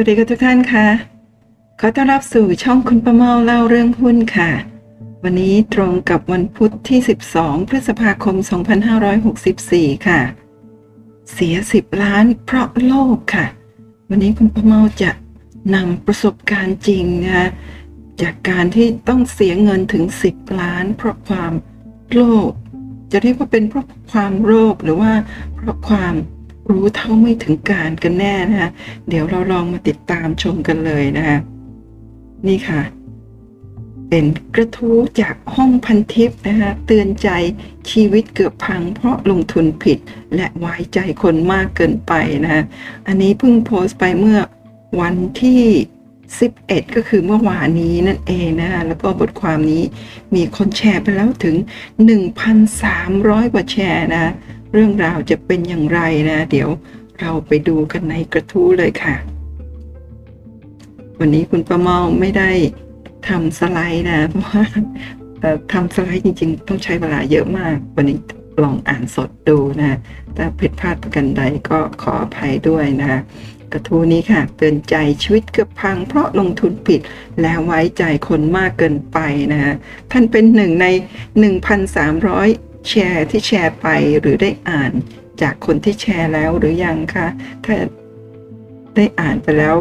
วัสดีค่ะทุกท่านค่ะ ขอต้อนรับสู่ช่องคุณประเมาเล่าเรื่องหุ้นค่ะ วันนี้ตรงกับวันพุธที่ 12 พฤษภาคม 2564 ค่ะ เสีย 10 ล้านเพราะโลภค่ะ วันนี้คุณประเมาจะนำประสบการณ์จริงนะคะจากการที่ต้องเสียเงินถึง 10 ล้าน เพราะความโลภจะเรียกว่าเป็นเพราะความโลภหรือว่าเพราะความ รู้เท่าไม่ถึงการกันแน่นะคะเดี๋ยวเราลองมาติดตามชมกันเลยนะคะนี่ค่ะ เป็นกระทู้จากห้องพันทิปนะคะเตือนใจชีวิตเกือบพังเพราะลงทุนผิดและไว้ใจคนมากเกินไปนะคะอันนี้เพิ่งโพสต์ไปเมื่อวันที่11 ก็คือเมื่อวานนี้นั่นเองนะคะแล้วก็บทความนี้มีคนแชร์ไปแล้วถึง 1,300 กว่าแชร์นะ เรื่องราวจะเป็นอย่างไรนะ เดี๋ยวเราไปดูกันในกระทู้เลยค่ะ วันนี้คุณประเมาไม่ได้ทำสไลด์นะ เพราะว่าทำสไลด์จริง ๆ ต้องใช้เวลาเยอะมาก วันนี้ลองอ่านสดดูนะถ้าผิดพลาดประกันใดก็ขออภัยด้วยนะกระทู้นี้ค่ะ เตือนใจชีวิตเกือบพัง เพราะลงทุนผิดและไว้ใจคนมากเกินไปนะฮะท่านเป็นหนึ่งใน 1,300 แชร์ที่แชร์ไปหรือได้อ่านจากคนที่แชร์แล้วหรือยังคะถ้าได้อ่านไปแล้ว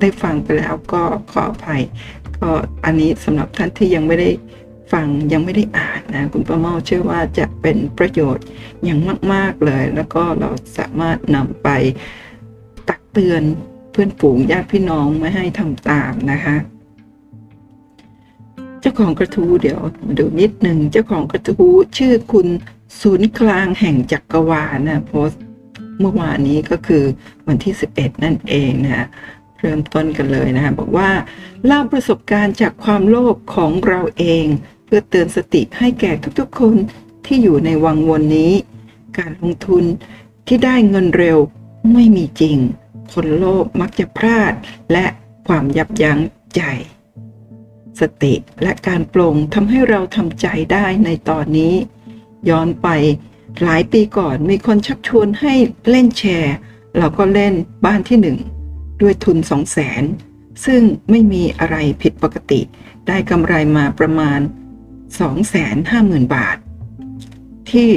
ได้ฟังไปแล้วก็ขออภัย ก็อันนี้สำหรับท่านที่ยังไม่ได้ฟังยังไม่ได้อ่านนะคุณประเมาเชื่อว่าจะเป็นประโยชน์อย่างมาก ๆเลย แล้วก็เราสามารถนำไปตักเตือนเพื่อนฝูงญาติพี่น้องไม่ให้ทำตามนะคะ เจ้าของกระทู้เดี๋ยวมาดูนิดหนึ่งเจ้าของกระทู้ชื่อคุณศูนย์กลางแห่งจักรวาลนะโพสเมื่อวานนี้ก็คือวันที่ 11 นั่นเองนะเริ่มต้นกันเลยนะบอกว่าเล่าประสบการณ์จากความโลภของเราเอง เพื่อเตือนสติให้แก่ทุกๆคนที่อยู่ในวังวนนี้ การลงทุนที่ได้เงินเร็วไม่มีจริง คนโลภมักจะพลาดและความยับยั้งใจ สติและการปลงทำให้เราทำใจได้ในตอนนี้ ย้อนไปหลายปีก่อนมีคนชักชวนให้เล่นแชร์ เราก็เล่นบ้านที่หนึ่งด้วยทุนสองแสนซึ่งไม่มีอะไรผิดปกติ ได้กำไรมาประมาณ 250,000 บาท ที่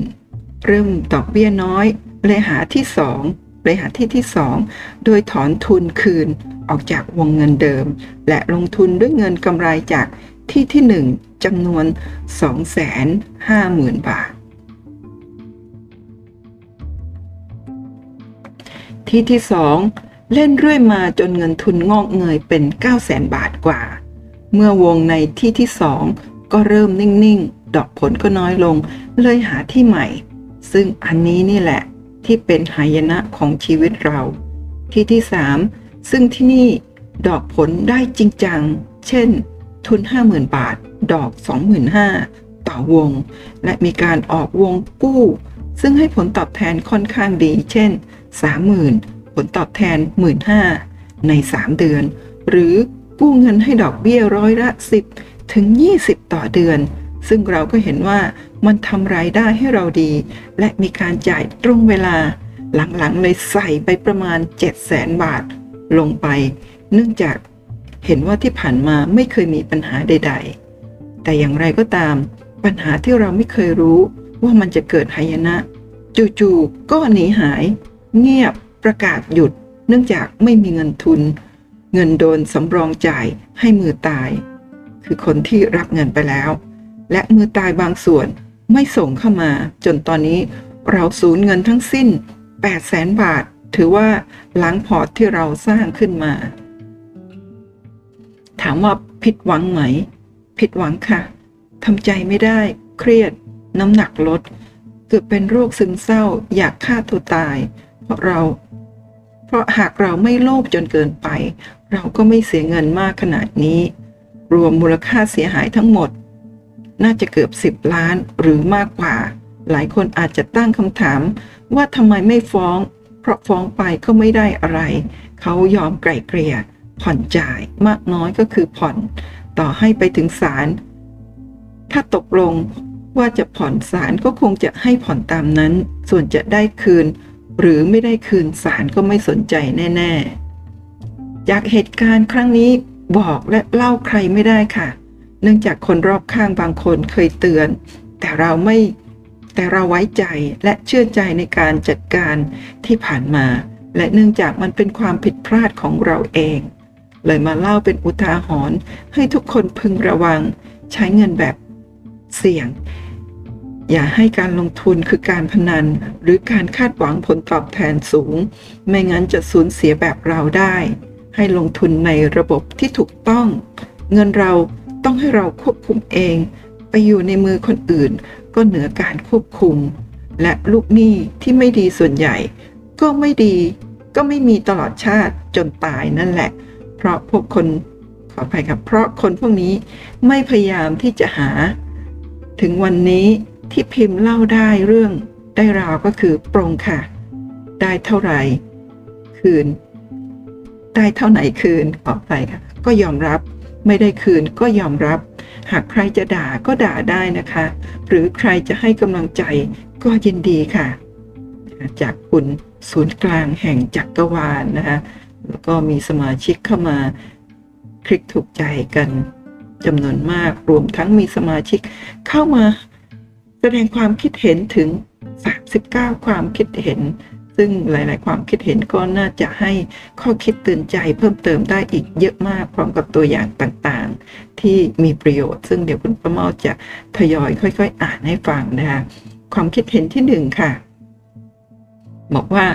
1. เริ่มดอกเบี้ยน้อยเลยหาที่ 2เลยหาที่ที่ 2 โดยถอนทุนคืน ออกจากวงเงินเดิม และลงทุนด้วยเงินกำไรจากที่ที่ 1จำนวน 250,000 บาท ที่ที่ 2 เล่นเรื่อยมาจนเงินทุนงอกเงยเป็น 900,000 บาทกว่า เมื่อวงในที่ที่ 2 ก็เริ่มนิ่ง ๆ ดอกผลก็น้อยลง เลยหาที่ใหม่ ซึ่งอันนี้นี่แหละที่เป็นหายนะของชีวิตเรา ที่ที่ 3 ซึ่งที่นี่ดอกผลได้จริงจัง เช่น ทุน 50,000 บาท ดอก 25,000ต่อวง และมีการออกวงกู้ ซึ่งให้ผลตอบแทนค่อนข้างดี เช่น 30,000 ผลตอบแทน 15,000 ใน 3 เดือน หรือกู้เงินให้ดอกเบี้ยร้อยละ 10 ถึง 20 ต่อเดือน ซึ่งเราก็เห็นว่ามันทำรายได้ให้เราดี และมีการจ่ายตรงเวลา หลังๆเลยใส่ไปประมาณ 700,000 บาท ลงไป เนื่องจากเห็นว่าที่ผ่านมาไม่เคยมีปัญหาใด ๆ แต่อย่างไรก็ตาม ปัญหาที่เราไม่เคยรู้ว่ามันจะเกิดหายนะจู่ๆก็หนีหาย เงียบประกาศหยุด เนื่องจากไม่มีเงินทุน เงินโดนสำรองจ่ายให้มือตาย คือคนที่รับเงินไปแล้ว และมือตายบางส่วนไม่ส่งเข้ามา จนตอนนี้เราสูญเงินทั้งสิ้น 8 0 0แสนบาท ถือว่าหล้างพอร์ตที่เราสร้างขึ้นมา ถามว่าผิดหวังไหม ผิดหวังค่ะทำใจไม่ได้ เครียด น้ำหนักลด เกิดเป็นโรคซึมเศร้า อยากฆ่าตัวตาย เพราะเรา เพราะหากเราไม่โลภจนเกินไป เราก็ไม่เสียเงินมากขนาดนี้ รวมมูลค่าเสียหายทั้งหมด น่าจะเกือบ10ล้านหรือมากกว่า หลายคนอาจจะตั้งคำถามว่าทำไมไม่ฟ้อง เพราะฟ้องไปก็ไม่ได้อะไร เขายอมไกล่เกลี่ยผ่อนจ่ายมากน้อยก็คือผ่อน ต่อให้ไปถึงศาลถ้าตกลงว่าจะผ่อนศาลก็คงจะให้ผ่อนตามนั้น ส่วนจะได้คืน หรือไม่ได้คืนศาลก็ไม่สนใจแน่ ๆ จากเหตุการณ์ครั้งนี้บอกและเล่าใครไม่ได้ค่ะ เนื่องจากคนรอบข้างบางคนเคยเตือน แต่เราไม่ แต่เราไว้ใจและเชื่อใจในการจัดการที่ผ่านมา และเนื่องจากมันเป็นความผิดพลาดของเราเอง เลยมาเล่าเป็นอุทาหรณ์ให้ทุกคนพึงระวัง ใช้เงินแบบเสี่ยง อย่าให้การลงทุนคือการพนัน หรือการคาดหวังผลตอบแทนสูง ไม่งั้นจะสูญเสียแบบเราได้ ให้ลงทุนในระบบที่ถูกต้อง เงินเราต้องให้เราควบคุมเอง ไปอยู่ในมือคนอื่น ก็เหนือการควบคุม และลูกหนี้ที่ไม่ดีส่วนใหญ่ ก็ไม่ดีก็ไม่มีตลอดชาติจนตายนั่นแหละ เพราะพวกคนขออภัยครับเพราะคนพวกนี้ไม่พยายามที่จะหา ถึงวันนี้ที่พิมพ์เล่าได้เรื่องได้ราวก็คือปรงค่ะ ได้เท่าไหร่ คืน ได้เท่าไหนคืนขอไปค่ะก็ยอมรับไม่ได้คืนก็ยอมรับ หากใครจะด่าก็ด่าได้นะคะ หรือใครจะให้กำลังใจก็ยินดีค่ะ จากคุณศูนย์กลางแห่งจักรวาลนะคะแล้วก็มีสมาชิกเข้ามาคลิกถูกใจกันจำนวนมาก รวมทั้งมีสมาชิกเข้ามาแสดงความคิดเห็นถึง 39 ความคิดเห็น ซึ่งหลาย ๆ ความคิดเห็นก็น่าจะให้ข้อคิดเตือนใจเพิ่มเติมได้อีกเยอะมากพร้อมกับตัวอย่างต่างๆ ที่มีประโยชน์ ซึ่งเดี๋ยวคุณประเมาจะทยอยค่อย ๆ อ่านให้ฟังนะคะความคิดเห็นที่หนึ่งค่ะ บอกว่า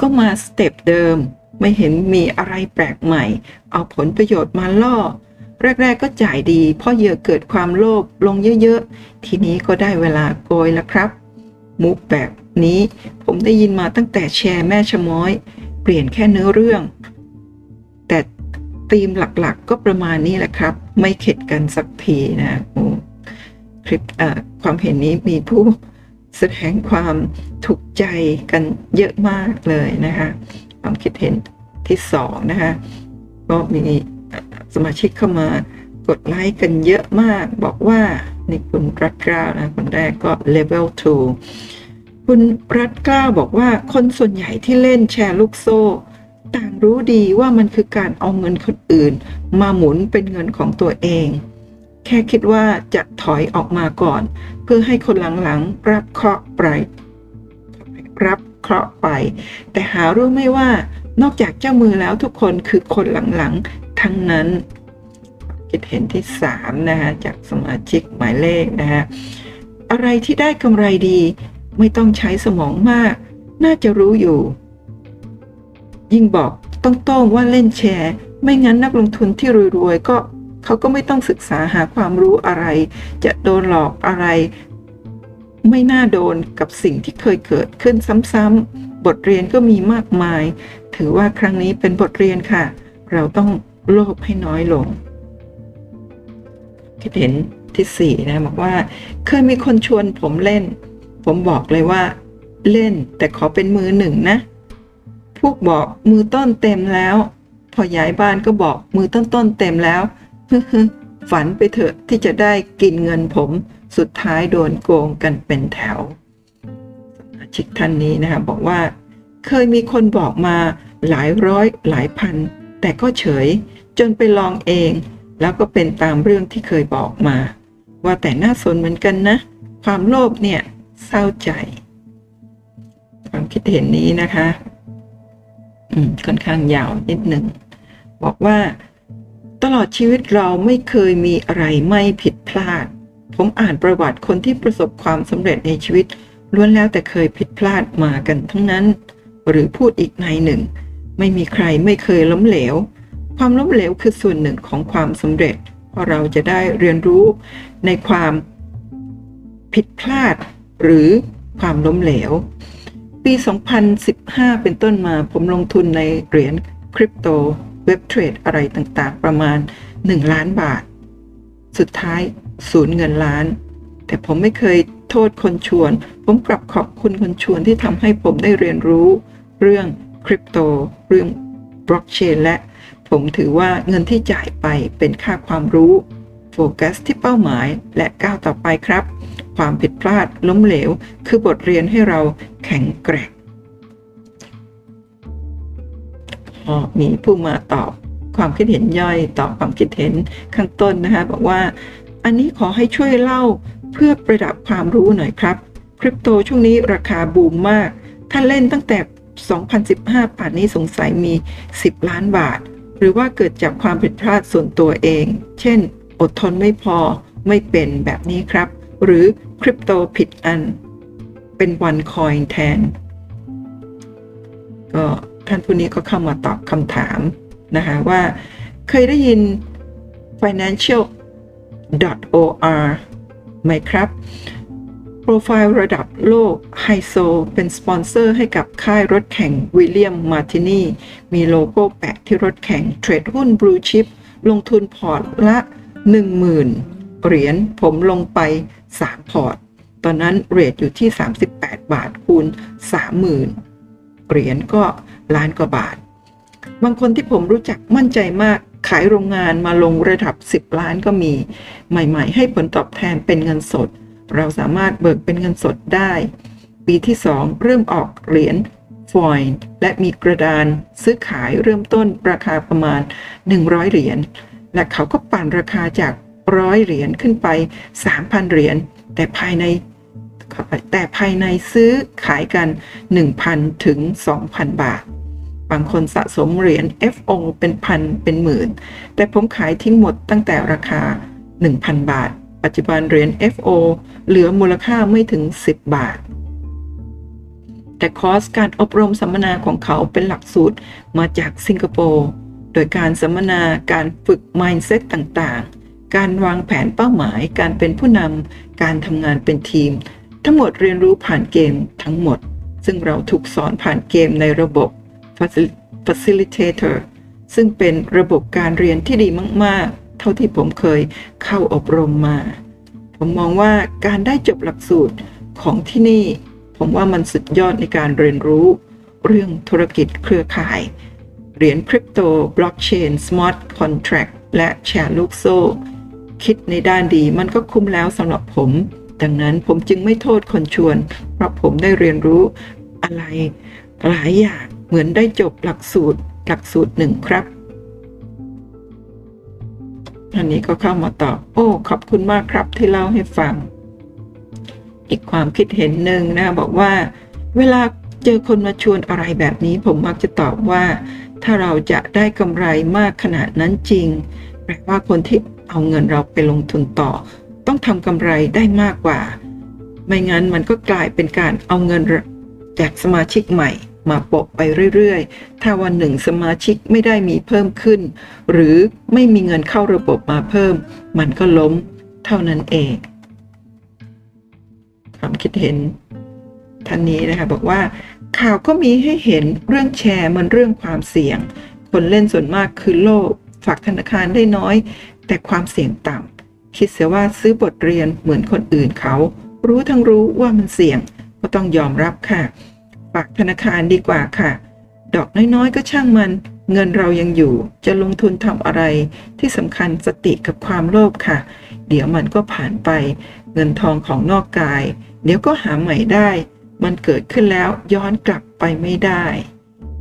ก็มาสเต็ปเดิมไม่เห็นมีอะไรแปลกใหม่ เอาผลประโยชน์มาล่อ แรก ๆ ก็จ่ายดีเพราะเหยื่อเกิดความโลภลงเยอะ ๆ ทีนี้ก็ได้เวลาโกยแล้วครับ มุกแบบ นี้ ผมได้ยินมาตั้งแต่แชร์แม่ชะม้อย เปลี่ยนแค่เนื้อเรื่อง แต่ธีมหลักๆก็ประมาณนี้แหละครับ ไม่เข็ดกันสักทีนะคลิปความเห็นนี้มีผู้แสดงความถูกใจกันเยอะมากเลยนะคะความคิดเห็นที่สองนะคะก็มีสมาชิกเข้ามากดไลค์กันเยอะมากบอกว่านี่คุณรัฐกล้าวนะคนแรกก็ level 2 คุณรัฐกล้าบอกว่าคนส่วนใหญ่ที่เล่นแชร์ลูกโซ่ ต่างรู้ดีว่ามันคือการเอาเงินคนอื่น มาหมุนเป็นเงินของตัวเอง แค่คิดว่าจะถอยออกมาก่อน เพื่อให้คนหลังๆรับเคราะห์ไปรับเคราะห์ไป แต่หารู้ไม่ว่านอกจากเจ้ามือแล้วทุกคนคือคนหลังๆทั้งนั้นคิดเห็นที่3นะคะจากสมาชิกหมายเลขนะคะอะไรที่ได้กำไรดี ไม่ต้องใช้สมองมาก น่าจะรู้อยู่ ยิ่งบอกต้องต้องว่าเล่นแชร์ ไม่งั้นนักลงทุนที่รวยๆก็เขาก็ไม่ต้องศึกษาหาความรู้อะไร จะโดนหลอกอะไร ไม่น่าโดนกับสิ่งที่เคยเกิดขึ้นซ้ำๆบทเรียนก็มีมากมาย ถือว่าครั้งนี้เป็นบทเรียนค่ะ เราต้องโลภให้น้อยลงคิดเห็นที่สี่นะบอกว่า เคยมีคนชวนผมเล่น ผมบอกเลยว่า เล่นแต่ขอเป็นมือหนึ่งนะ พวกบอกมือต้นเต็มแล้ว พอย้ายบ้านก็บอกมือต้นต้นเต็มแล้วฮึฝันไปเถอะที่จะได้กินเงินผม สุดท้ายโดนโกงกันเป็นแถวสมาชิกท่านนี้นะคะบอกว่า เคยมีคนบอกมาหลายร้อยหลายพัน แต่ก็เฉย จนไปลองเอง แล้วก็เป็นตามเรื่องที่เคยบอกมา ว่าแต่น่าสนเหมือนกันนะ ความโลภเนี่ย เศร้าใจ ความคิดเห็นนี้นะคะ อืมค่อนข้างยาวนิดหนึ่ง บอกว่า ตลอดชีวิตเราไม่เคยมีอะไรไม่ผิดพลาด ผมอ่านประวัติคนที่ประสบความสำเร็จในชีวิตล้วนแล้วแต่เคยผิดพลาดมากันทั้งนั้น หรือพูดอีกในหนึ่ง ไม่มีใครไม่เคยล้มเหลว ความล้มเหลวคือส่วนหนึ่งของความสำเร็จ เพราะเราจะได้เรียนรู้ในความผิดพลาด หรือความล้มเหลว ปี 2015 เป็นต้นมาผมลงทุนในเหรียญคริปโตเว็บเทรดอะไรต่างๆ ประมาณ 1 ล้านบาท สุดท้ายสูญเงินล้าน แต่ผมไม่เคยโทษคนชวน ผมกลับขอบคุณคนชวนที่ทำให้ผมได้เรียนรู้ เรื่องคริปโต เรื่องบล็อกเชนและผมถือว่าเงินที่จ่ายไปเป็นค่าความรู้ โฟกัสที่เป้าหมายและก้าวต่อไปครับ ความผิดพลาดล้มเหลว คือบทเรียนให้เราแข็งแกร่งมีผู้มาตอบความคิดเห็นย่อยต่อความคิดเห็นข้างต้นนะคะบอกว่า อันนี้ขอให้ช่วยเล่าเพื่อประดับความรู้หน่อยครับ คริปโตช่วงนี้ราคาบูมมาก ถ้าเล่นตั้งแต่ 2015 ป่านนี้สงสัยมี 10 ล้านบาท หรือว่าเกิดจากความผิดพลาดส่วนตัวเอง เช่น อดทนไม่พอไม่เป็นแบบนี้ครับ หรือคริปโตผิดอัน เป็นวันคอยแทน ก็ท่านผู้นี้ก็เข้ามาตอบคำถามนะคะว่าเคยได้ยิน Financial.org ไหมครับ โปรไฟล์ระดับโลกไฮโซ เป็นสปอนเซอร์ให้กับค่ายรถแข่ง Williams Martini มีโลโก้แปะที่รถแข่ง เทรดหุ้นบลูชิปลงทุนพอร์ตละ 10,000 เหรียญผมลงไป 3 พอร์ต ตอนนั้นเรทอยู่ที่ 38 บาทคูณ 30,000 เหรียญก็ล้านกว่าบาท บางคนที่ผมรู้จักมั่นใจมากขายโรงงานมาลงระดับ 10 ล้านก็มี ใหม่ๆ ให้ผลตอบแทนเป็นเงินสด เราสามารถเบิกเป็นเงินสดได้ ปีที่ 2 เริ่มออกเหรียญฟอยล์และมีกระดานซื้อขายเริ่มต้นราคาประมาณ 100 เหรียญและเขาก็ปั่นราคาจาก ร้อยเหรียญขึ้นไป 3,000 เหรียญแต่ภายในแต่ภายในซื้อขายกัน 1,000 ถึง 2,000 บาท บางคนสะสมเหรียญ FO เป็นพันเป็นหมื่น แต่ผมขายทิ้งหมดตั้งแต่ราคา 1,000 บาท ปัจจุบันเหรียญ FO เหลือมูลค่าไม่ถึง 10 บาท แต่คอร์สการอบรมสัมมนาของเขาเป็นหลักสูตรมาจากสิงคโปร์ โดยการสัมมนาการฝึก mindset ต่างๆ การวางแผนเป้าหมาย การเป็นผู้นำการทำงานเป็นทีม ทั้งหมดเรียนรู้ผ่านเกมทั้งหมด ซึ่งเราถูกสอนผ่านเกมในระบบ Facilitator ซึ่งเป็นระบบการเรียนที่ดีมาก ๆ เท่าที่ผมเคยเข้าอบรมมา ผมมองว่าการได้จบหลักสูตรของที่นี่ ผมว่ามันสุดยอดในการเรียนรู้ เรื่องธุรกิจเครือข่าย เหรียญคริปโตบล็อกเชน smart contract และแชร์ลูกโซ่ คิดในด้านดีมันก็คุ้มแล้วสำหรับผม ดังนั้นผมจึงไม่โทษคนชวน เพราะผมได้เรียนรู้อะไรหลายอย่างเหมือนได้จบหลักสูตรหลักสูตรหนึ่งครับอันนี้ก็เข้ามาตอบ โอ้ ขอบคุณมากครับที่เล่าให้ฟัง อีกความคิดเห็นหนึ่งนะ บอกว่า เวลาเจอคนมาชวนอะไรแบบนี้ ผมมักจะตอบว่า ถ้าเราจะได้กำไรมากขนาดนั้นจริง แปลว่าคนที่ เอาเงินเราไปลงทุนต่อ ต้องทำกำไรได้มากกว่า ไม่งั้นมันก็กลายเป็นการเอาเงินจากสมาชิกใหม่ มาโปะไปเรื่อยๆ ถ้าวันหนึ่งสมาชิกไม่ได้มีเพิ่มขึ้น หรือไม่มีเงินเข้าระบบมาเพิ่ม มันก็ล้มเท่านั้นเองความคิดเห็นท่านนี้นะคะบอกว่าข่าวก็มีให้เห็นเรื่องแชร์มันเรื่องความเสี่ยง คนเล่นส่วนมากคือโลภฝากธนาคารได้น้อย แต่ความเสี่ยงต่ำคิดเสียว่าซื้อบทเรียนเหมือนคนอื่นเขา รู้ทั้งรู้ว่ามันเสี่ยง ก็ต้องยอมรับค่ะฝากธนาคารดีกว่าค่ะ ดอกน้อยๆ ก็ช่างมัน เงินเรายังอยู่ จะลงทุนทำอะไรที่สำคัญสติกับความโลภค่ะ เดี๋ยวมันก็ผ่านไป เงินทองของนอกกาย เดี๋ยวก็หาใหม่ได้ มันเกิดขึ้นแล้วย้อนกลับไปไม่ได้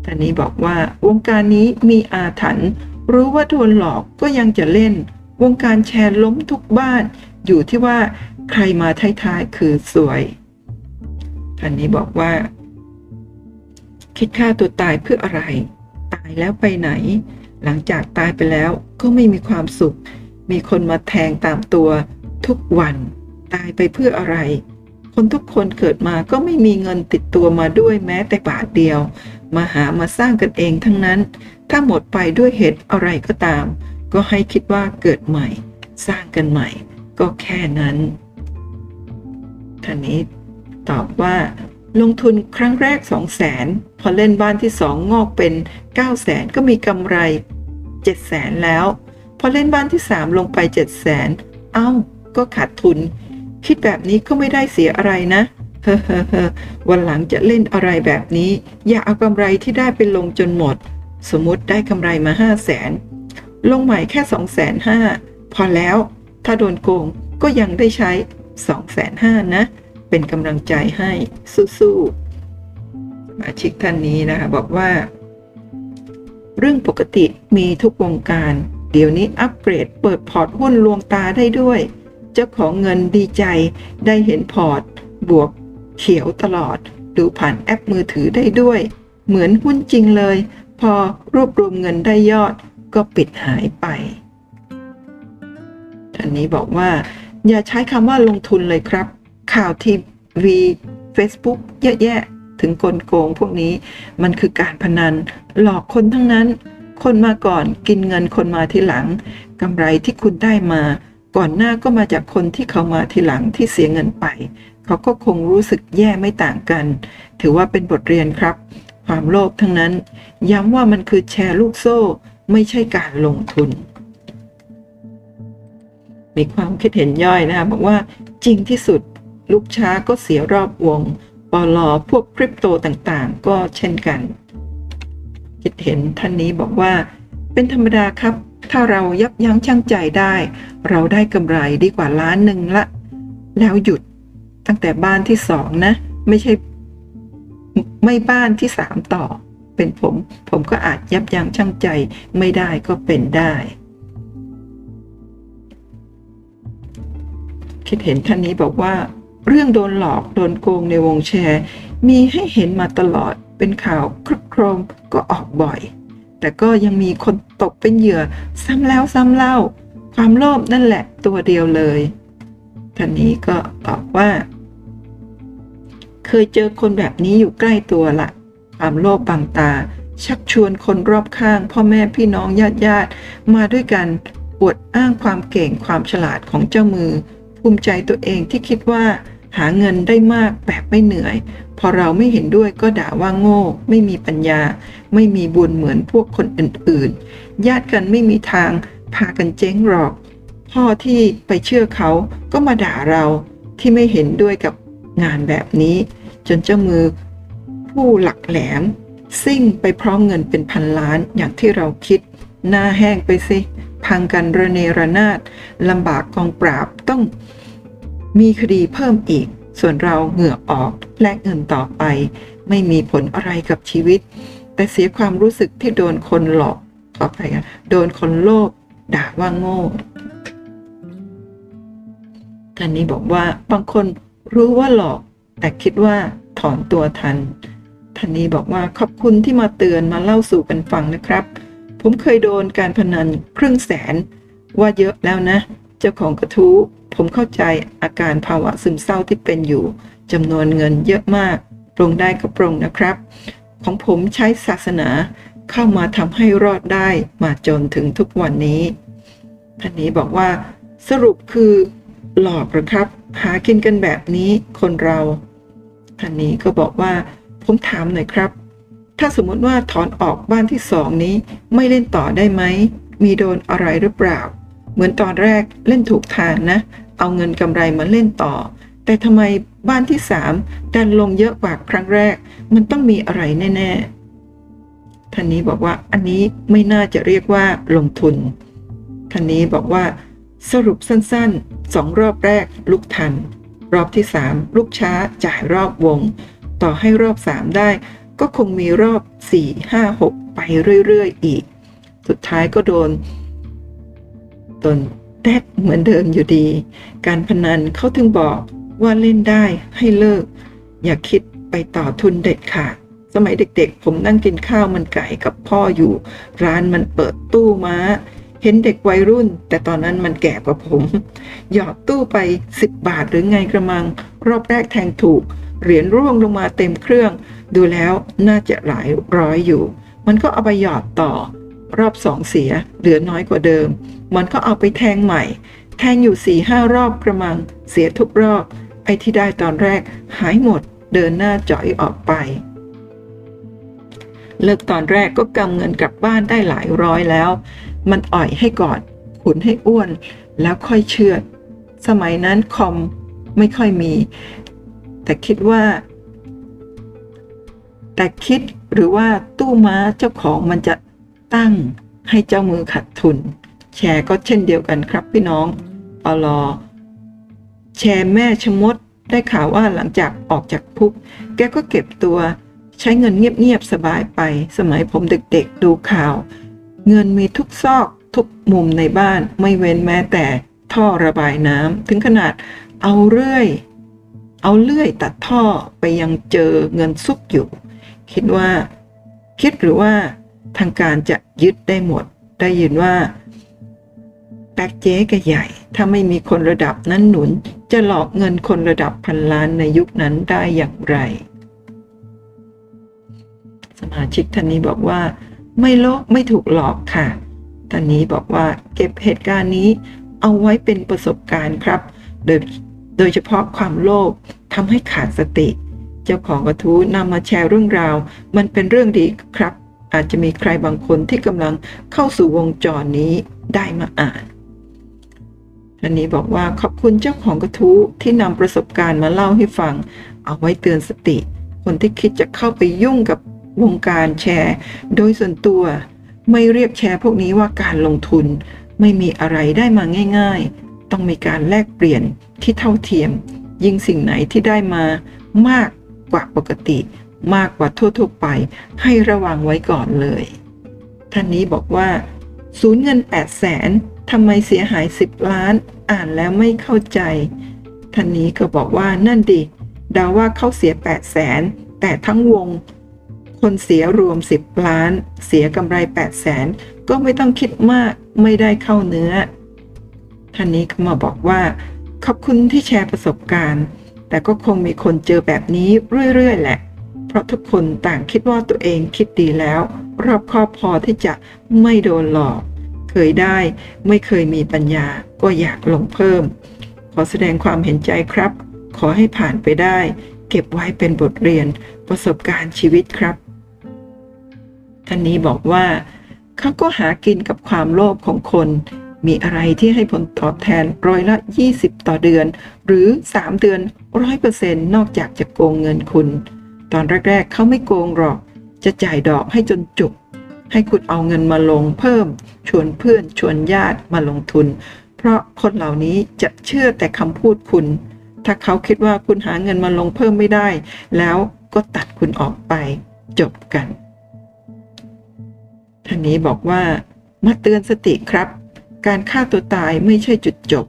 ท่านนี้บอกว่าวงการนี้มีอาถรรพ์ รู้ว่าโดนหลอกก็ยังจะเล่น วงการแชร์ล้มทุกบ้าน อยู่ที่ว่าใครมาท้ายๆคือสวยท่านนี้บอกว่า คิดฆ่าตัวตายเพื่ออะไร ตายแล้วไปไหน หลังจากตายไปแล้วก็ไม่มีความสุข มีคนมาแทงตามตัวทุกวัน ตายไปเพื่ออะไร คนทุกคนเกิดมาก็ไม่มีเงินติดตัวมาด้วยแม้แต่บาทเดียว มาหามาสร้างกันเองทั้งนั้น ถ้าหมดไปด้วยเหตุอะไรก็ตาม ก็ให้คิดว่าเกิดใหม่ สร้างกันใหม่ ก็แค่นั้นท่านนี้ตอบว่า ลงทุนครั้งแรก 2 0 0แสนพอเล่นบ้านที่ 2 งอกเป็น 9 0 0แสนก็มีกำไร 7 0 0แสนแล้ว พอเล่นบ้านที่ 3 ลงไป 7 0 0แสนเอ้า ก็ขาดทุน คิดแบบนี้ก็ไม่ได้เสียอะไรนะ วันหลังจะเล่นอะไรแบบนี้ อย่าเอากำไรที่ได้ไปลงจนหมด สมมติได้กำไรมา5 0 0แสนลงใหม่แค่2 5 0 0 0พอแล้ว ถ้าโดนโกงก็ยังได้ใช้2 5 0 0 0นะ เป็นกำลังใจให้สู้ๆมาชิกท่านนี้นะคะบอกว่า เรื่องปกติมีทุกวงการ เดี๋ยวนี้อัปเกรดเปิดพอร์ตหุ้นลวงตาได้ด้วย เจ้าของเงินดีใจได้เห็นพอร์ตบวก เขียวตลอด ดูผ่านแอปมือถือได้ด้วย เหมือนหุ้นจริงเลย พอรวบรวมเงินได้ยอดก็ปิดหายไปท่านนี้บอกว่า อย่าใช้คำว่าลงทุนเลยครับ ข่าวทีวี Facebook เยอะแยะถึงกลโกงพวกนี้มันคือการพนัน หลอกคนทั้งนั้น คนมาก่อนกินเงินคนมาทีหลังกำไรที่คุณได้มา ก่อนหน้าก็มาจากคนที่เขามาทีหลังที่เสียเงินไป เขาก็คงรู้สึกแย่ไม่ต่างกัน ถือว่าเป็นบทเรียนครับ ความโลภทั้งนั้น ย้ำว่ามันคือแชร์ลูกโซ่ ไม่ใช่การลงทุน มีความคิดเห็นย่อยนะคะบอกว่าจริงที่สุดลูกช้าก็เสียรอบวงปลอพวกคริปโตต่างๆ ก็เช่นกัน คิดเห็นท่านนี้บอกว่า เป็นธรรมดาครับ ถ้าเรายับยั้งชั่งใจได้ เราได้กำไรดีกว่าล้านหนึ่งละ แล้วหยุด ตั้งแต่บ้านที่สองนะ ไม่ใช่ไม่บ้านที่สามต่อ เป็นผม ผมก็อาจยับยั้งชั่งใจไม่ได้ก็เป็นได้ คิดเห็นท่านนี้บอกว่า เรื่องโดนหลอกโดนโกงในวงแชร์ มีให้เห็นมาตลอดเป็นข่าวครึกโครมก็ออกบ่อย แต่ก็ยังมีคนตกเป็นเหยื่อซ้ำแล้วซ้ำเล่า ความโลภนั่นแหละตัวเดียวเลย ท่านนี้ก็ตอบว่า เคยเจอคนแบบนี้อยู่ใกล้ตัวละความโลภบางตา ชักชวนคนรอบข้าง พ่อแม่พี่น้องญาติญาติมาด้วยกันปวดอ้างความเก่งความฉลาดของเจ้ามือ ภูมิใจตัวเองที่คิดว่าหาเงินได้มากแบบไม่เหนื่อย พอเราไม่เห็นด้วยก็ด่าว่าโง่ ไม่มีปัญญา ไม่มีบุญเหมือนพวกคนอื่นๆ ญาติกันไม่มีทาง พากันเจ๊งหรอก พ่อที่ไปเชื่อเขาก็มาด่าเราที่ไม่เห็นด้วยกับงานแบบนี้ จนเจ้ามือผู้หลักแหลม ซิ่งไปพร้อมเงินเป็นพันล้านอย่างที่เราคิด หน้าแห้งไปสิ พังกันระเนระนาดลำบากกองปราบต้องมีคดีเพิ่มอีก ส่วนเราเหงื่อออกแลกเงินต่อไป ไม่มีผลอะไรกับชีวิต แต่เสียความรู้สึกที่โดนคนหลอกขอไปโดนคนโลภด่าว่าโง่ ท่านนี้บอกว่าบางคนรู้ว่าหลอก แต่คิดว่าถอนตัวทันท่านนี้บอกว่าขอบคุณที่มาเตือนมาเล่าสู่กันฟังนะครับ ผมเคยโดนการพนันครึ่งแสน ว่าเยอะแล้วนะ เจ้าของกระทู้ผมเข้าใจอาการภาวะซึมเศร้าที่เป็นอยู่จำนวนเงินเยอะมากปรงได้ก็ปรงนะครับ ของผมใช้ศาสนาเข้ามาทำให้รอดได้มาจนถึงทุกวันนี้ท่านนี้บอกว่าสรุปคือ หลอกหรือครับ หากินกันแบบนี้คนเราท่านนี้ก็บอกว่า ผมถามหน่อยครับ ถ้าสมมติว่าถอนออกบ้านที่สองนี้ ไม่เล่นต่อได้ไหม มีโดนอะไรหรือเปล่า เหมือนตอนแรกเล่นถูกทางนะ เอาเงินกำไรมาเล่นต่อ แต่ทำไมบ้านที่สามดันลงเยอะกว่าครั้งแรก มันต้องมีอะไรแน่ ๆท่านนี้บอกว่าอันนี้ไม่น่าจะเรียกว่าลงทุนท่านนี้บอกว่า สรุปสั้นๆสองรอบแรกลุกทัน รอบที่สามลุกช้าจ่ายรอบวง ต่อให้รอบสามได้ ก็คงมีรอบสี่ห้าหกไปเรื่อยๆอีก สุดท้ายก็โดนตนแทกเหมือนเดิมอยู่ดี การพนันเขาถึงบอกว่าเล่นได้ให้เลิก อย่าคิดไปต่อทุนเด็ดขาดสมัยเด็กๆ ผมนั่งกินข้าวมันไก่กับพ่ออยู่ ร้านมันเปิดตู้ม้า เห็นเด็กวัยรุ่น แต่ตอนนั้นมันแก่กว่าผม หยอดตู้ไป 10 บาทหรือไงกระมัง รอบแรกแทงถูก เหรียญร่วงลงมาเต็มเครื่อง ดูแล้วน่าจะหลายร้อยอยู่ มันก็เอาไปหยอดต่อ รอบสองเสีย เหลือน้อยกว่าเดิม มันก็เอาไปแทงใหม่ แทงอยู่สี่ห้ารอบกระมัง เสียทุกรอบ ไอ้ที่ได้ตอนแรกหายหมด เดินหน้าจ่อยออกไปเลิกตอนแรกก็กำเงินกลับบ้านได้หลายร้อยแล้ว มันอ่อยให้ก่อนขุนให้อ้วน แล้วค่อยเชื่อด สมัยนั้นคอมไม่ค่อยมี แต่คิดว่า แต่คิดหรือว่าตู้ม้าเจ้าของมันจะตั้งให้เจ้ามือขาดทุน แชร์ก็เช่นเดียวกันครับพี่น้องปลอแชร์แม่ชะมดได้ข่าวว่าหลังจากออกจากคุก แกก็เก็บตัว ใช้เงินเงียบๆสบายไป สมัยผมเด็กๆดูข่าว เงินมีทุกซอกทุกมุมในบ้านไม่เว้นแม้แต่ท่อระบายน้ำถึงขนาดเอาเรื่อย เอาเลื่อยตัดท่อไปยังเจอเงินซุกอยู่ คิดว่า คิดหรือว่าทางการจะยึดได้หมด ได้ยินว่าแป๊กเจ๊กใหญ่ ถ้าไม่มีคนระดับนั้นหนุน จะหลอกเงินคนระดับพันล้านในยุคนั้นได้อย่างไร สมาชิกท่านนี้บอกว่า ไม่โลกไม่ถูกหลอกค่ะท่านนี้บอกว่าเก็บเหตุการณ์นี้เอาไว้เป็นประสบการณ์ครับ โดยโดยเฉพาะความโลภทำให้ขาดสติ เจ้าของกระทู้นำมาแชร์เรื่องราว มันเป็นเรื่องดีครับ อาจจะมีใครบางคนที่กำลังเข้าสู่วงจรนี้ได้มาอ่านท่านนี้บอกว่าขอบคุณเจ้าของกระทู้ที่นำประสบการณ์มาเล่าให้ฟัง เอาไว้เตือนสติ คนที่คิดจะเข้าไปยุ่งกับ วงการแชร์ โดยส่วนตัวไม่เรียกแชร์พวกนี้ว่าการลงทุน ไม่มีอะไรได้มาง่าย ๆ ต้องมีการแลกเปลี่ยนที่เท่าเทียม ยิ่งสิ่งไหนที่ได้มามากกว่าปกติ มากกว่าทั่วๆไป ให้ระวังไว้ก่อนเลย ท่านนี้บอกว่าสูญเงิน 8 0 0แสนทำไมเสียหาย 10 ล้าน อ่านแล้วไม่เข้าใจ ท่านนี้ก็บอกว่านั่นดิดาว่าเขาเสีย 8 0 0แสนแต่ทั้งวง คนเสียรวม 10 ล้าน เสียกำไร 8 0 0แสนก็ไม่ต้องคิดมากไม่ได้เข้าเนื้อ ท่านนี้ก็มาบอกว่า ขอบคุณที่แชร์ประสบการณ์ แต่ก็คงมีคนเจอแบบนี้เรื่อยๆแหละ เพราะทุกคนต่างคิดว่าตัวเองคิดดีแล้ว รอบคอบพอที่จะไม่โดนหลอก เคยได้ไม่เคยมีปัญญาก็อยากลงเพิ่ม ขอแสดงความเห็นใจครับ ขอให้ผ่านไปได้ เก็บไว้เป็นบทเรียนประสบการณ์ชีวิตครับ ท่านนี้บอกว่าเขาก็หากินกับความโลภของคน มีอะไรที่ให้ผลตอบแทนร้อยละ 20 ต่อเดือน หรือ 3 เดือนร้อยเปอร์เซ็นต์นอกจากจะโกงเงินคุณ ตอนแรก ๆเขาไม่โกงหรอก จะจ่ายดอกให้จนจุก ให้คุณเอาเงินมาลงเพิ่ม ชวนเพื่อนชวนญาติมาลงทุน เพราะคนเหล่านี้จะเชื่อแต่คำพูดคุณ ถ้าเขาคิดว่าคุณหาเงินมาลงเพิ่มไม่ได้ แล้วก็ตัดคุณออกไป จบกัน ท่านนี้บอกว่ามาเตือนสติครับ การฆ่าตัวตายไม่ใช่จุดจบ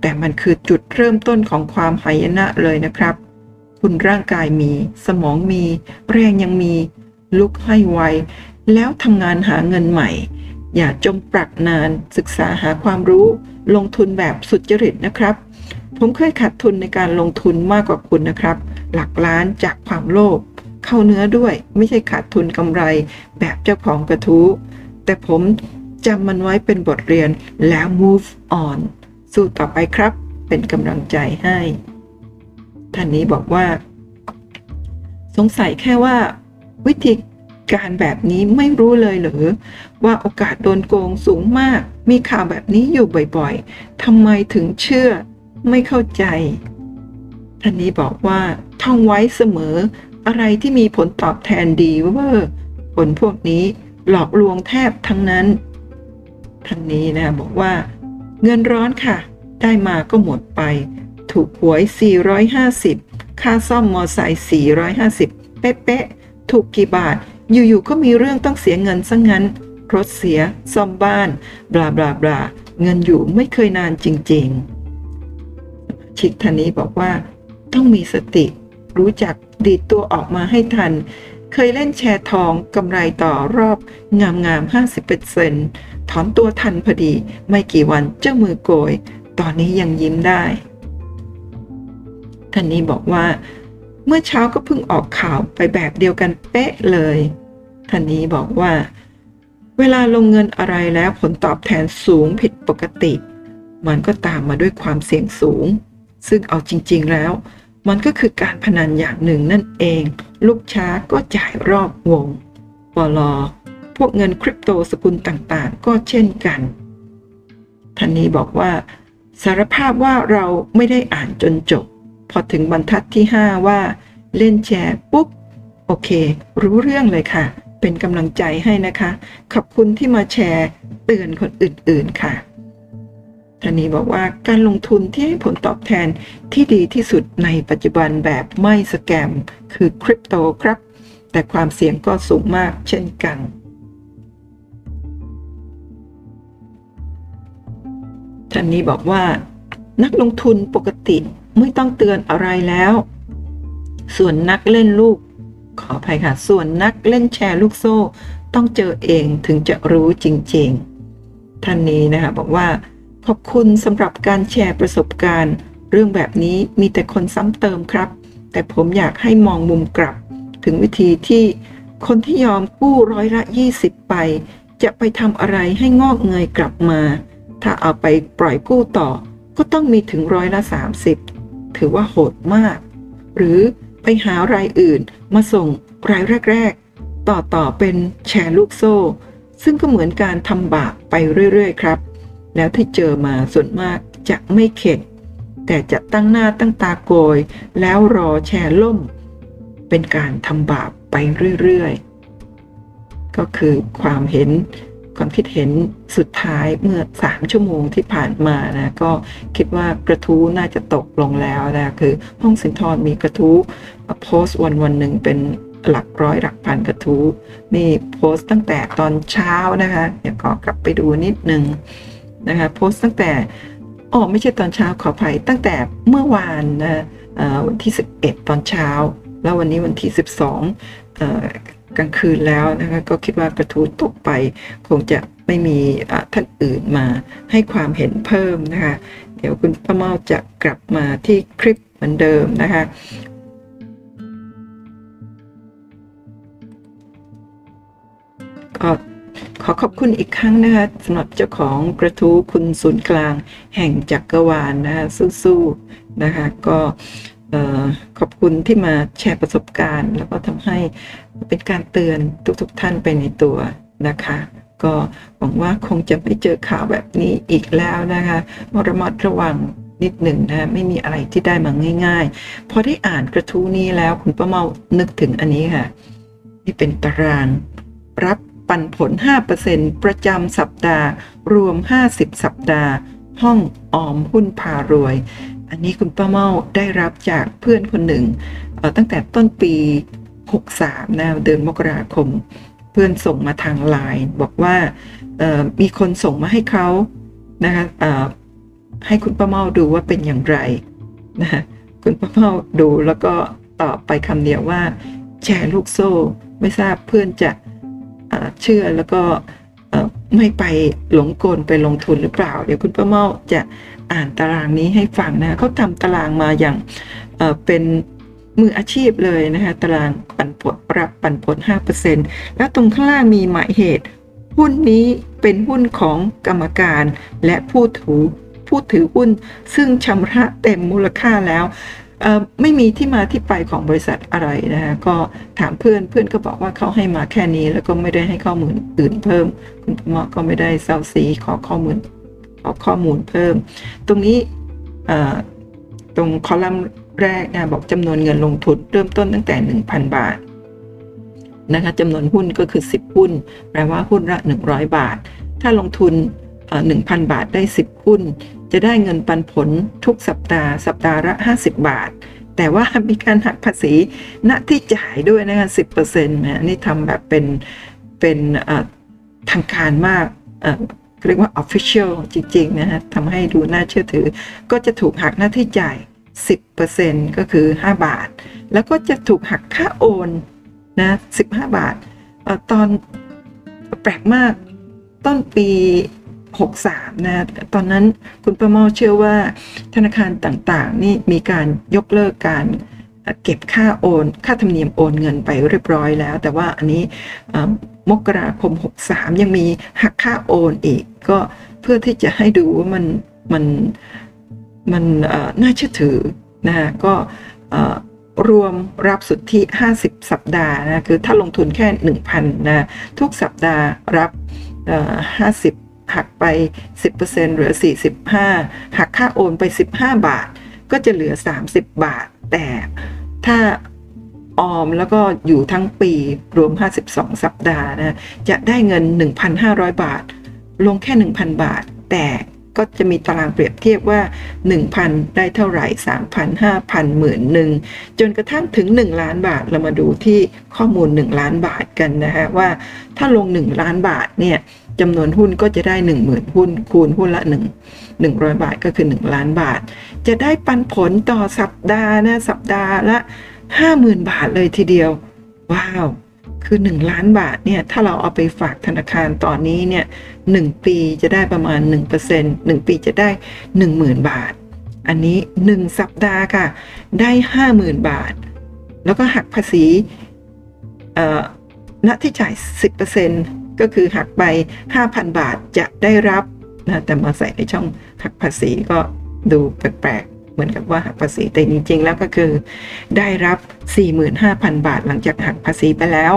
แต่มันคือจุดเริ่มต้นของความหายนะเลยนะครับ คุณร่างกายมี สมองมี แรงยังมี ลุกให้ไว แล้วทำงานหาเงินใหม่ อย่าจมปรักนาน ศึกษาหาความรู้ ลงทุนแบบสุจริตนะครับ ผมเคยขาดทุนในการลงทุนมากกว่าคุณนะครับ หลักล้านจากความโลภ เข้าเนื้อด้วย ไม่ใช่ขาดทุนกำไรแบบเจ้าของกระทู้ แต่ผมจำมันไว้เป็นบทเรียนแล้ว move on สู้ต่อไปครับ เป็นกำลังใจให้ ท่านนี้บอกว่า สงสัยแค่ว่า วิธีการแบบนี้ไม่รู้เลยหรือว่าโอกาสโดนโกงสูงมาก มีข่าวแบบนี้อยู่บ่อยๆทำไมถึงเชื่อไม่เข้าใจท่านนี้บอกว่าท่องไว้เสมอ อะไรที่มีผลตอบแทนดีเวอร์ผลพวกนี้หลอกลวงแทบทั้งนั้นท่านนี้นะบอกว่า เงินร้อนค่ะ ได้มาก็หมดไป ถูกหวย 450 ค่าซ่อมมอไซค์450 เป๊ะๆ ถูกกี่บาท อยู่ๆ ก็มีเรื่องต้องเสียเงินซะงงั้น รถเสีย ซ่อมบ้าน บลาบลาบลาเงินอยู่ไม่เคยนานจริงๆ ชิกท่านนี้บอกว่า ต้องมีสติ รู้จักดีดตัวออกมาให้ทัน เคยเล่นแชร์ทองกำไรต่อรอบงามงาม50%ถอนตัวทันพอดี ไม่กี่วันเจ้ามือโกย ตอนนี้ยังยิ้มได้ท่านนี้บอกว่า เมื่อเช้าก็เพิ่งออกข่าวไปแบบเดียวกันเป๊ะเลยท่านนี้บอกว่า เวลาลงเงินอะไรแล้วผลตอบแทนสูงผิดปกติ มันก็ตามมาด้วยความเสี่ยงสูง ซึ่งเอาจริง ๆแล้ว มันก็คือการพนันอย่างหนึ่งนั่นเอง ลูกช้าก็จ่ายรอบวงปลอพวกเงินคริปโตสกุลต่างๆ ก็เช่นกันท่านนี้บอกว่าสารภาพว่าเราไม่ได้อ่านจนจบ พอถึงบรรทัดที่ 5 ว่า เล่นแชร์ปุ๊บ โอเค รู้เรื่องเลยค่ะ เป็นกำลังใจให้นะคะ ขอบคุณที่มาแชร์เตือนคนอื่นๆค่ะ ท่านนี้บอกว่าการลงทุนที่ให้ผลตอบแทนที่ดีที่สุดในปัจจุบันแบบไม่สแกมคือคริปโตครับ แต่ความเสี่ยงก็สูงมากเช่นกัน ท่านนี้บอกว่า นักลงทุนปกติไม่ต้องเตือนอะไรแล้ว ส่วนนักเล่นลูก ขออภัยค่ะ ส่วนนักเล่นแชร์ลูกโซ่ ต้องเจอเองถึงจะรู้จริง ๆ ท่านนี้นะคะบอกว่า ขอบคุณสำหรับการแชร์ประสบการณ์ เรื่องแบบนี้มีแต่คนซ้ำเติมครับ แต่ผมอยากให้มองมุมกลับ ถึงวิธีที่คนที่ยอมกู้ร้อยละ 20 ไป จะไปทำอะไรให้งอกเงยกลับมา ถ้าเอาไปปล่อยกู้ต่อ ก็ต้องมีถึงร้อยละ 30 ถือว่าโหดมาก หรือไปหารายอื่นมาส่งรายแรก ๆ ต่อต่อเป็นแชร์ลูกโซ่ ซึ่งก็เหมือนการทำบาปไปเรื่อย ๆ ครับ แล้วที่เจอมาส่วนมากจะไม่เข็ด แต่จะตั้งหน้าตั้งตาโกย แล้วรอแชร์ล่ม เป็นการทำบาปไปเรื่อยๆ ก็คือความเห็นความคิดเห็นสุดท้ายเมื่อ 3 ชั่วโมงที่ผ่านมานะก็คิดว่ากระทู้น่าจะตกลงแล้วนะคือห้องสินทรมีกระทู้โพสต์วันวันหนึ่งเป็นหลักร้อยหลักพันกระทู้นี่โพสต์ตั้งแต่ตอนเช้านะคะ เดี๋ยวขอกลับไปดูนิดนึง นะคะโพสต์ตั้งแต่อ๋อไม่ใช่ตอนเช้าขออภัยตั้งแต่เมื่อวานนะวันที่ 11 ตอนเช้า แล้ววันนี้วันที่ 12กลางคืนแล้วนะคะก็คิดว่ากระทู้ตกไปคงจะไม่มีท่านอื่นมาให้ความเห็นเพิ่มนะคะเดี๋ยวคุณป้าเมาจะกลับมาที่คลิปเหมือนเดิมนะคะก็ ขอขอบคุณอีกครั้งนะคะสำหรับเจ้าของกระทู้คุณศูนย์กลาง แห่งจักรวาลนนะคะสู้ๆนะคะก็ขอบคุณที่มาแชร์ประสบการณ์ แล้วก็ทำให้เป็นการเตือนทุกๆทท่านไปในตัวนะคะ ก็หวังว่าคงจะไม่เจอข่าวแบบนี้อีกแล้วนะคะระมัดระวังนิดหนึ่งนะไม่มีอะไรที่ได้มาง่าย ๆ พอได้อ่านกระทู้นี้แล้วคุณป้าเมานึกถึงอันนี้ค่ะ นี่เป็นตารางรับ ปันผล 5%ประจำสัปดาห์ รวม 50 สัปดาห์ ห้องออมหุ้นพารวย อันนี้คุณป้าเมาได้รับจากเพื่อนคนหนึ่ง ตั้งแต่ต้นปี 63 นะเดือนมกราคม เพื่อนส่งมาทางไลน์บอกว่ามีคนส่งมาให้เขานะคะให้คุณป้าเมาดูว่าเป็นอย่างไรนะคุณป้าเมาดูแล้วก็ตอบไปคำเดียวว่า แชร์ลูกโซ่ ไม่ทราบเพื่อนจะ เชื่อแล้วก็ไม่ไปหลงกลไปลงทุนหรือเปล่า เดี๋ยวคุณป้าเมาจะอ่านตารางนี้ให้ฟังนะเขาทำตารางมาอย่างเเป็นมืออาชีพเลยนะคะตารางปันผลปรับปันผล 5%แล้วตรงข้างล่างมีหมายเหตุ หุ้นนี้เป็นหุ้นของกรรมการและผู้ถือผู้ถือหุ้น ซึ่งชำระเต็มมูลค่าแล้ว ไม่มีที่มาที่ไปของบริษัทอะไรนะคะก็ถามเพื่อนเพื่อนก็บอกว่าเขาให้มาแค่นี้ แล้วก็ไม่ได้ให้ข้อมูลอื่นเพิ่ม คุณหมอก็ไม่ได้เซาซีขอข้อมูลขอข้อมูลเพิ่ม ตรงนี้ตรงคอลัมน์แรกนะบอกจำนวนเงินลงทุนเริ่มต้นตั้งแต่ 1,000 บาทนะคะจำนวนหุ้นก็คือ 10 หุ้น แปลว่าหุ้นละ 100 บาท ถ้าลงทุน 1,000 บาทได้ 10 หุ้น จะได้เงินปันผลทุกสัปดาห์ สัปดาห์ละ 50 บาท แต่ว่ามีการหักภาษีณที่จ่ายด้วยนะคะ10%นะนี่ทำแบบเป็นเป็นทางการมากเรียกว่า official จริง ๆ นะฮะทำให้ดูน่าเชื่อถือ ก็จะถูกหักหน้าที่จ่าย 10%ก็คือ 5 บาท แล้วก็จะถูกหักค่าโอนนะ15 บาทอตอนแปลกมากต้นปี 63 นะตอนนั้นคุณประเมาเชื่อว่าธนาคารต่างๆ นี่มีการยกเลิกการเก็บค่าโอน ค่าธรรมเนียมโอนเงินไปเรียบร้อยแล้ว แต่ว่าอันนี้มกราคม 63 ยังมีหักค่าโอนอีก ก็เพื่อที่จะให้ดูว่ามันมันมันน่าเชื่อถือนะฮะก็รวมรับสุทธิ 50 สัปดาห์นะคือถ้าลงทุนแค่ 1,000นะทุกสัปดาห์รับ 50 หักไป 10%เหลือ 45 หักค่าโอนไป 15 บาท ก็จะเหลือ 30 บาท แต่ถ้าออมแล้วก็อยู่ทั้งปีรวม 52 สัปดาห์นะจะได้เงิน 1,500 บาท ลงแค่ 1,000 บาท แต่ก็จะมีตารางเปรียบเทียบว่า 1,000 ได้เท่าไหร่ 3,000 5,000หมื่นหนึ่งจนกระทั่งถึง 1 ล้านบาทเรามาดูที่ข้อมูล 1 ล้านบาทกันนะฮะว่าถ้าลง 1 ล้านบาทเนี่ย จำนวนหุ้นก็จะได้ 10,000 หุ้น คูณหุ้นละ 1 100 บาทก็คือ 1 ล้านบาท จะได้ปันผลต่อสัปดาห์นะสัปดาห์ละ 50,000 บาทเลยทีเดียว ว้าว คือ 1 ล้านบาทเนี่ยถ้าเราเอาไปฝากธนาคารตอนนี้เนี่ย1ปีจะได้ประมาณ 1% 1 ปีจะได้ 10,000 บาท อันนี้ 1 สัปดาห์ค่ะ ได้ 50,000 บาท แล้วก็หักภาษีณที่จ่าย 10% ก็คือหักไป 5,000 บาทจะได้รับนะแต่มาใส่ในช่องหักภาษีก็ดูแปลกๆ เหมือนกับว่าหักภาษีแต่จริงๆ แล้วก็คือ ได้รับ 45,000 บาทหลังจากหักภาษีไปแล้ว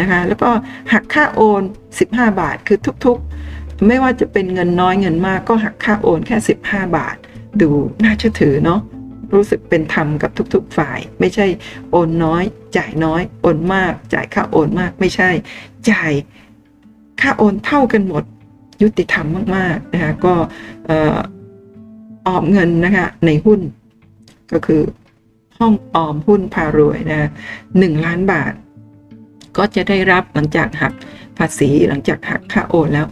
นะคะแล้วก็หักค่าโอน 15 บาทคือทุกๆ ไม่ว่าจะเป็นเงินน้อยเงินมากก็หักค่าโอนแค่ 15 บาท ดูน่าเชื่อถือเนาะรู้สึกเป็นธรรมกับทุก ๆ ฝ่าย ไม่ใช่โอนน้อย จ่ายน้อย โอนมาก จ่ายค่าโอนมากไม่ใช่ จ่าย ค่าโอนเท่ากันหมดยุติธรรมมากๆนะคะก็ออมเงินนะคะในหุ้นก็คือห้องออมหุ้นพารวยนะหนึ่งล้านบาท ก็จะได้รับหลังจากหักภาษีหลังจากหักค่าโอนแล้ว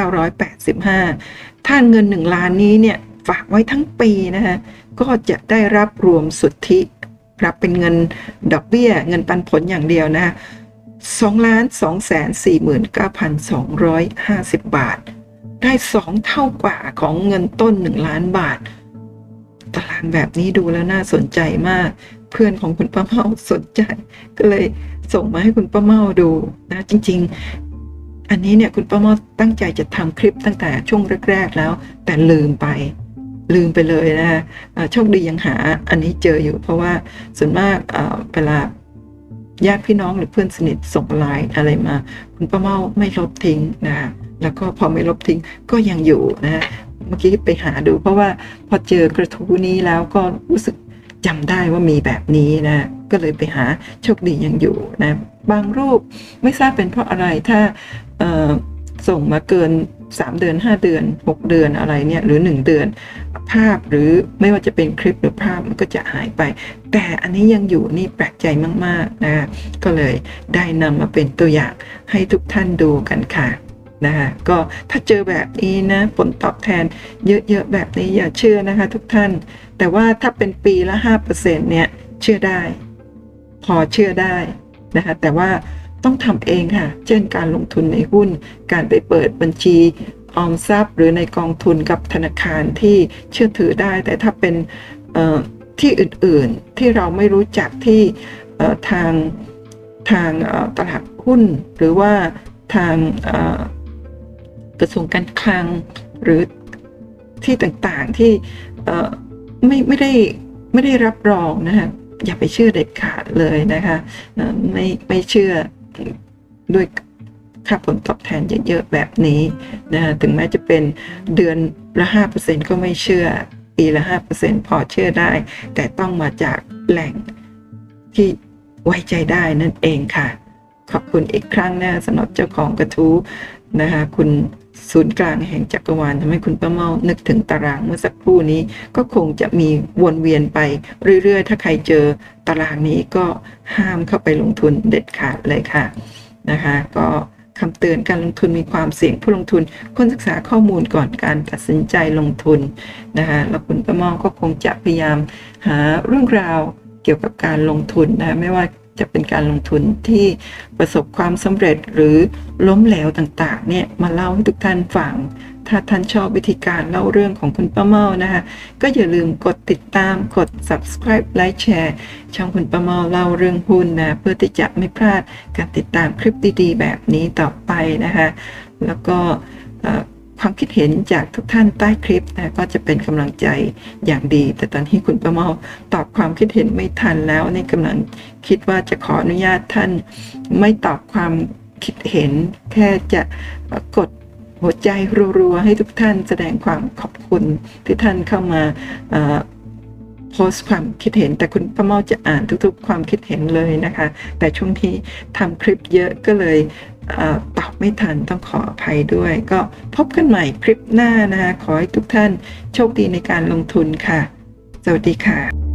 44,985 ถ้าเงิน 1 ล้านนี้เนี่ยฝากไว้ทั้งปีนะคะก็จะได้รับรวมสุทธิรับเป็นเงินดอกเบี้ย เงินปันผลอย่างเดียวนะ 2ล้าน2แสน49,250 บาท ได้สองเท่ากว่าของเงินต้น 1 ล้านบาท ตารางแบบนี้ดูแล้วน่าสนใจมาก เพื่อนของคุณป้าเมาสนใจ ก็เลยส่งมาให้คุณป้าเมาดูนะจริง ๆ อันนี้เนี่ยคุณป้าเมาตั้งใจจะทำคลิปตั้งแต่ช่วงแรก ๆ แล้ว แต่ลืมไปลืมไปเลยนะฮะโชคดียังหาอันนี้เจออยู่เพราะว่าส่วนมากเวลา ญาติพี่น้องหรือเพื่อนสนิทส่งไลน์อะไรมา คุณป้าเมาไม่ลบทิ้งนะแล้วก็พอไม่ลบทิ้งก็ยังอยู่นะเมื่อกี้ไปหาดู เพราะว่าพอเจอกระทู้นี้แล้วก็รู้สึกจำได้ว่ามีแบบนี้นะ ก็เลยไปหาโชคดียังอยู่นะ บางรูปไม่ทราบเป็นเพราะอะไรถ้าส่งมาเกิน 3 เดือน 5 เดือน 6 เดือนอะไรเนี่ยหรือ 1 เดือน ภาพหรือไม่ว่าจะเป็นคลิปหรือภาพมันก็จะหายไป แต่อันนี้ยังอยู่นี่แปลกใจมากๆนะก็เลยได้นำมาเป็นตัวอย่างให้ทุกท่านดูกันค่ะนะคะก็ถ้าเจอแบบนี้นะผลตอบแทนเยอะๆแบบนี้อย่าเชื่อนะคะทุกท่าน แต่ว่าถ้าเป็นปีละ 5%เนี่ยเชื่อได้ พอเชื่อได้นะคะแต่ว่าต้องทำเองค่ะ เช่นการลงทุนในหุ้น การไปเปิดบัญชี ออมทรัพย์ หรือในกองทุนกับธนาคารที่เชื่อถือได้ แต่ถ้าเป็นที่อื่นๆที่เราไม่รู้จักที่ทางทางตลาดหุ้น หรือว่าทางกระทรวงการคลังหรือที่ต่างๆที่ไม่ไม่ได้ไม่ได้รับรองนะคะอย่าไปเชื่อเด็ดขาดเลยนะคะไม่ไม่เชื่อด้วย ค่าผลตอบแทนเยอะๆแบบนี้นะถึงแม้จะเป็นเดือนละ 5%ก็ไม่เชื่อ ปีละ 5%พอเชื่อได้ แต่ต้องมาจากแหล่งที่ไว้ใจได้นั่นเองค่ะ ขอบคุณอีกครั้งนะสำหรับเจ้าของกระทู้นะคะคุณศูนย์กลางแห่งจักรวาลทำให้คุณป้าเมานึกถึงตารางเมื่อสักครู่นี้ ก็คงจะมีวนเวียนไปเรื่อยๆ ถ้าใครเจอตารางนี้ก็ห้ามเข้าไปลงทุนเด็ดขาดเลยค่ะนะคะ ก็ คำเตือนการลงทุนมีความเสี่ยงผู้ลงทุนควรศึกษาข้อมูลก่อนการตัดสินใจลงทุนนะคะแล้วคุณประมองก็คงจะพยายามหาเรื่องราวเกี่ยวกับการลงทุนนะไม่ว่าจะเป็นการลงทุนที่ประสบความสำเร็จหรือล้มเหลวต่างๆเนี่ยมาเล่าให้ทุกท่านฟัง ถ้าท่านชอบวิธีการเล่าเรื่องของคุณป้าเมานะคะก็อย่าลืมกดติดตามกด subscribe ไลค์แชร์ช่องคุณป้าเมาเล่าเรื่องหุ้นนะเพื่อที่จะไม่พลาดการติดตามคลิปดีๆ แบบนี้ต่อไปนะคะแล้วก็ความคิดเห็นจากทุกท่านใต้คลิปนะก็จะเป็นกำลังใจอย่างดี แต่ตอนที่คุณประเมาตอบความคิดเห็นไม่ทันแล้วนี่กำลังคิดว่าจะขออนุญาตท่าน ไม่ตอบความคิดเห็นแค่จะกด หัวใจรัวๆให้ทุกท่านแสดงความขอบคุณที่ท่านเข้ามาโพสต์ความคิดเห็นแต่คุณป้าเมาจะอ่านทุกๆ ความคิดเห็นเลยนะคะ แต่ช่วงที่ทำคลิปเยอะก็เลยตอบไม่ทันต้องขออภัยด้วย ก็พบกันใหม่คลิปหน้านะคะ ขอให้ทุกท่านโชคดีในการลงทุนค่ะ สวัสดีค่ะ